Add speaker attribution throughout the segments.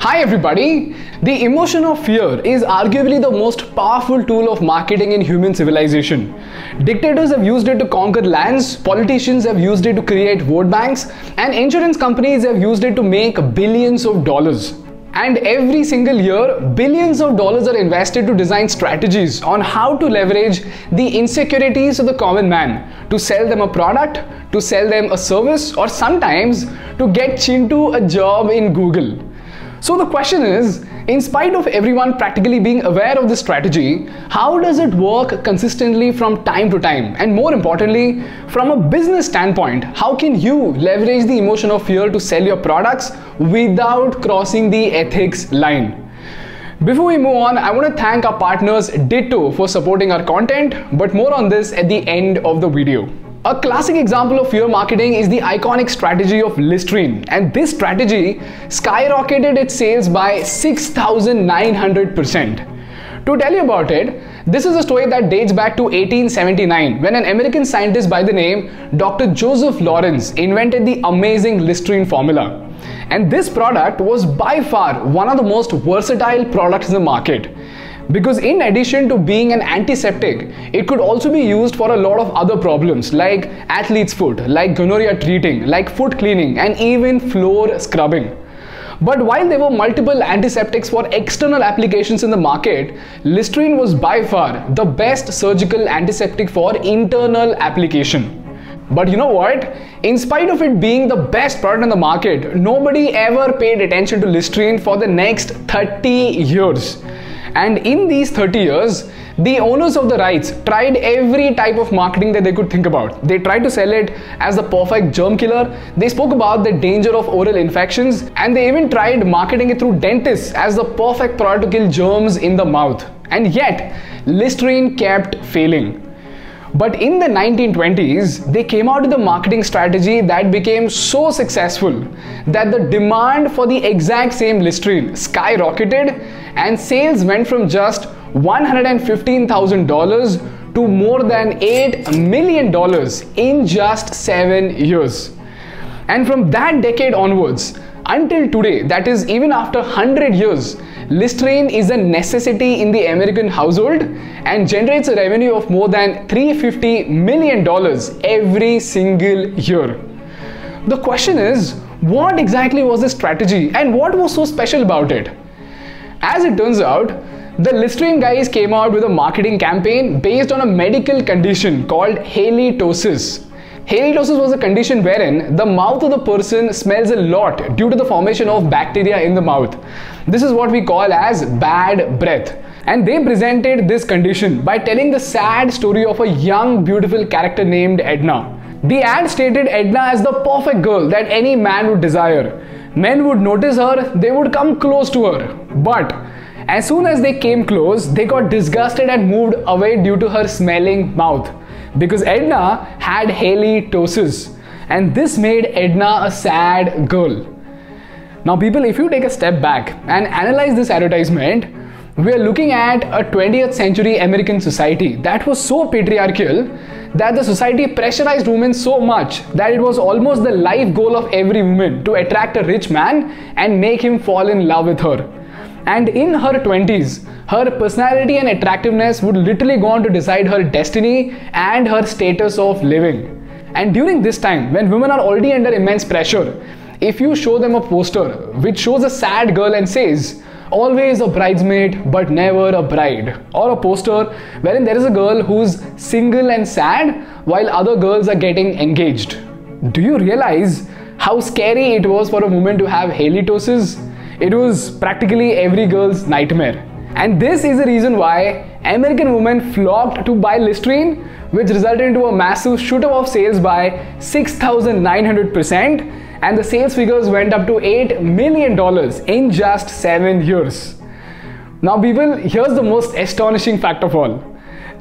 Speaker 1: Hi everybody! The emotion of fear is arguably the most powerful tool of marketing in human civilization. Dictators have used it to conquer lands, politicians have used it to create vote banks, and insurance companies have used it to make billions of dollars. And every single year, billions of dollars are invested to design strategies on how to leverage the insecurities of the common man to sell them a product, to sell them a service, or sometimes to get Chintu a job in Google. So the question is, in spite of everyone practically being aware of this strategy, how does it work consistently from time to time? And more importantly, from a business standpoint, how can you leverage the emotion of fear to sell your products without crossing the ethics line? Before we move on, I want to thank our partners Ditto for supporting our content, but more on this at the end of the video. A classic example of fear marketing is the iconic strategy of Listerine, and this strategy skyrocketed its sales by 6,900%. To tell you about it, this is a story that dates back to 1879 when an American scientist by the name Dr. Joseph Lawrence invented the amazing Listerine formula. And this product was by far one of the most versatile products in the market because in addition to being an antiseptic it could also be used for a lot of other problems like athlete's foot like gonorrhea treating like foot cleaning and even floor scrubbing but while there were multiple antiseptics for external applications in the market, Listerine was by far the best surgical antiseptic for internal application. But you know what? In spite of it being the best product in the market, nobody ever paid attention to Listerine for the next 30 years. And in these 30 years, the owners of the rights tried every type of marketing that they could think about. They tried to sell it as the perfect germ killer. They spoke about the danger of oral infections and they even tried marketing it through dentists as the perfect product to kill germs in the mouth. And yet, Listerine kept failing. But in the 1920s, they came out with a marketing strategy that became so successful that the demand for the exact same Listerine skyrocketed and sales went from just $115,000 to more than $8 million in just 7 years. And from that decade onwards, until today, that is even after 100 years, Listerine is a necessity in the American household and generates a revenue of more than $350 million every single year. The question is, what exactly was the strategy and what was so special about it? As it turns out, the Listerine guys came out with a marketing campaign based on a medical condition called halitosis. Halitosis was a condition wherein the mouth of the person smells a lot due to the formation of bacteria in the mouth. This is what we call as bad breath. And they presented this condition by telling the sad story of a young, beautiful character named Edna. The ad stated Edna as the perfect girl that any man would desire. Men would notice her, they would come close to her. But as soon as they came close, they got disgusted and moved away due to her smelling mouth because Edna had halitosis and this made Edna a sad girl. Now, people, if you take a step back and analyze this advertisement, we are looking at a 20th century American society that was so patriarchal that the society pressurized women so much that it was almost the life goal of every woman to attract a rich man and make him fall in love with her. And in her 20s, her personality and attractiveness would literally go on to decide her destiny and her status of living. And during this time, when women are already under immense pressure, if you show them a poster which shows a sad girl and says, always a bridesmaid but never a bride, or a poster wherein there is a girl who's single and sad while other girls are getting engaged. Do you realize how scary it was for a woman to have halitosis? It was practically every girl's nightmare. And this is the reason why American women flocked to buy Listerine, which resulted into a massive shoot up of sales by 6,900%, and the sales figures went up to $8 million in just 7 years. Now, people, here's the most astonishing fact of all.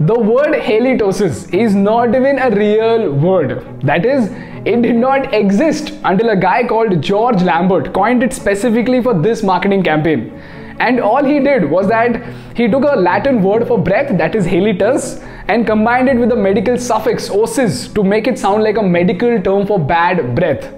Speaker 1: The word halitosis is not even a real word. That is, it did not exist until a guy called George Lambert coined it specifically for this marketing campaign. And all he did was that he took a Latin word for breath, that is halitus, and combined it with a medical suffix osis to make it sound like a medical term for bad breath.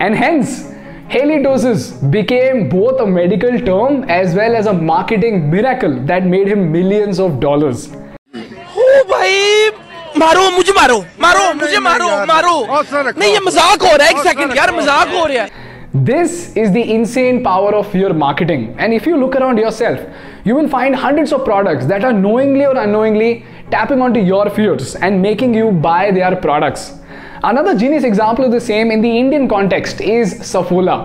Speaker 1: And hence, halitosis became both a medical term as well as a marketing miracle that made him millions of dollars.
Speaker 2: Oh, bhai! मारो मुझे मारो मारो मुझे मारो मारो नहीं ये मज़ाक हो रहा है एक सेकंड यार मज़ाक हो रहा है
Speaker 1: This is the insane power of fear marketing. And if you look around yourself, you will find hundreds of products that are knowingly or unknowingly tapping onto your fears and making you buy their products. Another genius example of the same in the Indian context is Saffola.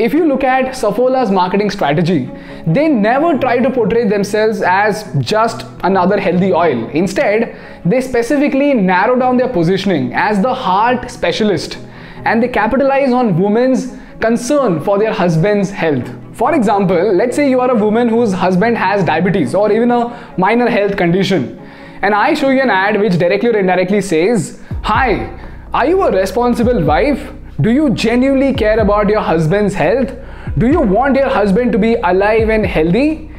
Speaker 1: If you look at Saffola's marketing strategy, they never try to portray themselves as just another healthy oil. Instead, they specifically narrow down their positioning as the heart specialist and they capitalize on women's concern for their husband's health. For example, let's say you are a woman whose husband has diabetes or even a minor health condition, and I show you an ad which directly or indirectly says, Hi, are you a responsible wife? Do you genuinely care about your husband's health? Do you want your husband to be alive and healthy?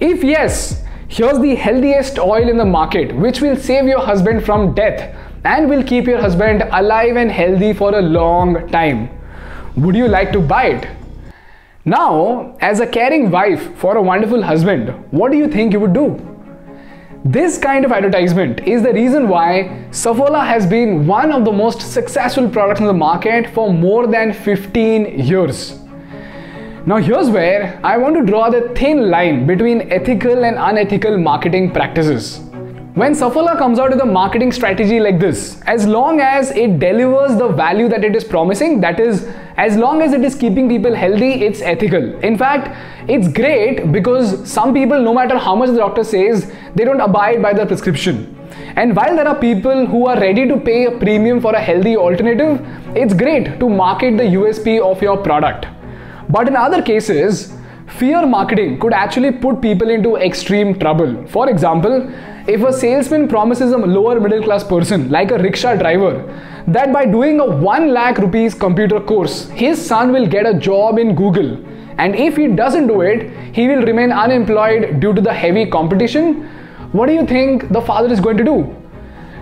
Speaker 1: If yes, here's the healthiest oil in the market which will save your husband from death and will keep your husband alive and healthy for a long time. Would you like to buy it? Now, as a caring wife for a wonderful husband, what do you think you would do? This kind of advertisement is the reason why Saffola has been one of the most successful products in the market for more than 15 years. Now, here's where I want to draw the thin line between ethical and unethical marketing practices. When Saffola comes out with a marketing strategy like this, as long as it delivers the value that it is promising, that is, as long as it is keeping people healthy, it's ethical. In fact, it's great because some people, no matter how much the doctor says, they don't abide by the prescription. And while there are people who are ready to pay a premium for a healthy alternative, it's great to market the USP of your product. But in other cases, fear marketing could actually put people into extreme trouble. For example, if a salesman promises a lower middle class person, like a rickshaw driver, that by doing a 1 lakh rupees computer course, his son will get a job in Google, and if he doesn't do it, he will remain unemployed due to the heavy competition, what do you think the father is going to do?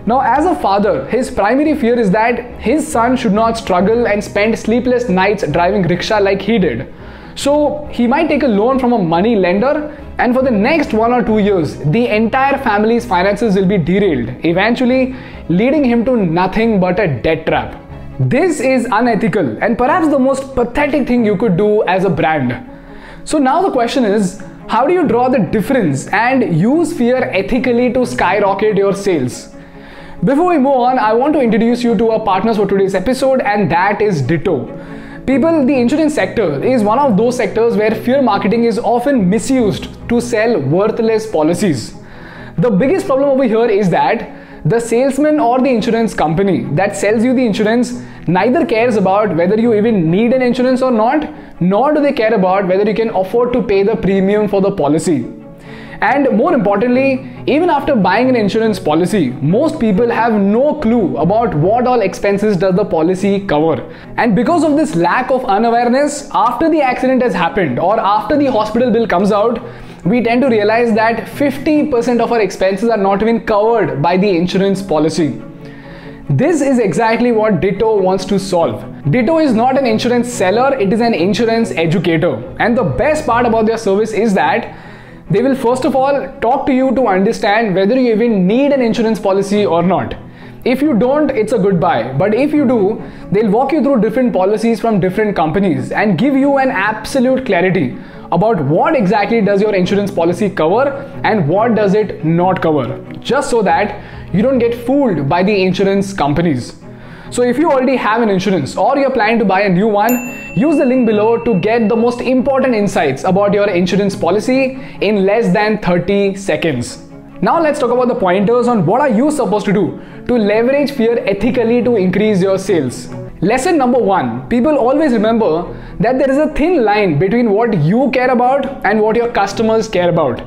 Speaker 1: Now, as a father, his primary fear is that his son should not struggle and spend sleepless nights driving rickshaw like he did. So, he might take a loan from a money lender and for the next one or two years, the entire family's finances will be derailed, eventually leading him to nothing but a debt trap. This is unethical and perhaps the most pathetic thing you could do as a brand. So now the question is, how do you draw the difference and use fear ethically to skyrocket your sales? Before we move on, I want to introduce you to our partners for today's episode, and that is Ditto. People, the insurance sector is one of those sectors where fear marketing is often misused to sell worthless policies. The biggest problem over here is that the salesman or the insurance company that sells you the insurance neither cares about whether you even need an insurance or not, nor do they care about whether you can afford to pay the premium for the policy. And more importantly, even after buying an insurance policy, most people have no clue about what all expenses does the policy cover. And because of this lack of unawareness, after the accident has happened or after the hospital bill comes out, we tend to realize that 50% of our expenses are not even covered by the insurance policy. This is exactly what Ditto wants to solve. Ditto is not an insurance seller, it is an insurance educator. And the best part about their service is that they will first of all talk to you to understand whether you even need an insurance policy or not. If you don't, it's a good goodbye. But if you do, they'll walk you through different policies from different companies and give you an absolute clarity about what exactly does your insurance policy cover and what does it not cover. Just so that you don't get fooled by the insurance companies. So if you already have an insurance or you're planning to buy a new one, use the link below to get the most important insights about your insurance policy in less than 30 seconds. Now let's talk about the pointers on what are you supposed to do to leverage fear ethically to increase your sales. Lesson number 1. People always remember that there is a thin line between what you care about and what your customers care about.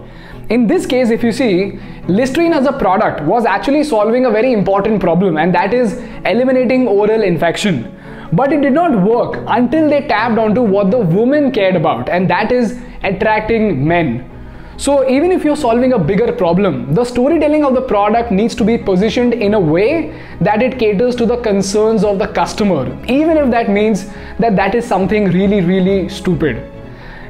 Speaker 1: In this case, if you see, Listerine as a product was actually solving a very important problem and that is eliminating oral infection. But it did not work until they tapped onto what the woman cared about and that is attracting men. So, even if you're solving a bigger problem, the storytelling of the product needs to be positioned in a way that it caters to the concerns of the customer, even if that means that that is something really, really stupid.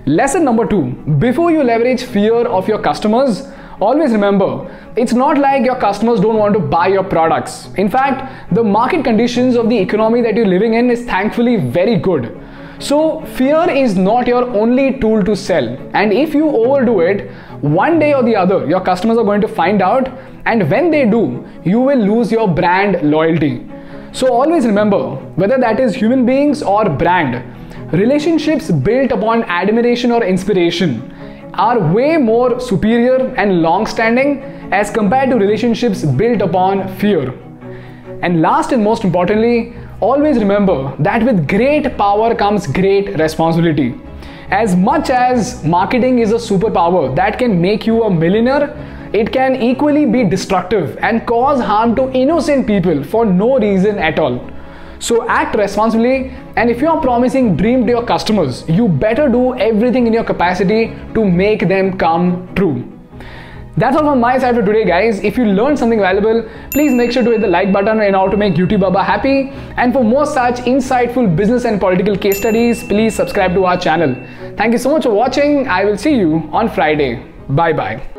Speaker 1: Lesson number two before you leverage fear of your customers, always remember it's not like your customers don't want to buy your products. In fact, the market conditions of the economy that you're living in is thankfully very good. So, fear is not your only tool to sell. And if you overdo it, one day or the other, your customers are going to find out. And when they do, you will lose your brand loyalty. So, always remember whether that is human beings or brand, relationships built upon admiration or inspiration are way more superior and long standing as compared to relationships built upon fear. And last and most importantly, always remember that with great power comes great responsibility. As much as marketing is a superpower that can make you a millionaire, it can equally be destructive and cause harm to innocent people for no reason at all. So act responsibly and if you are promising dream to your customers, you better do everything in your capacity to make them come true. That's all from my side for today guys. If you learned something valuable, please make sure to hit the like button in order to make YouTube Baba happy. And for more such insightful business and political case studies, please subscribe to our channel. Thank you so much for watching. I will see you on Friday. Bye bye.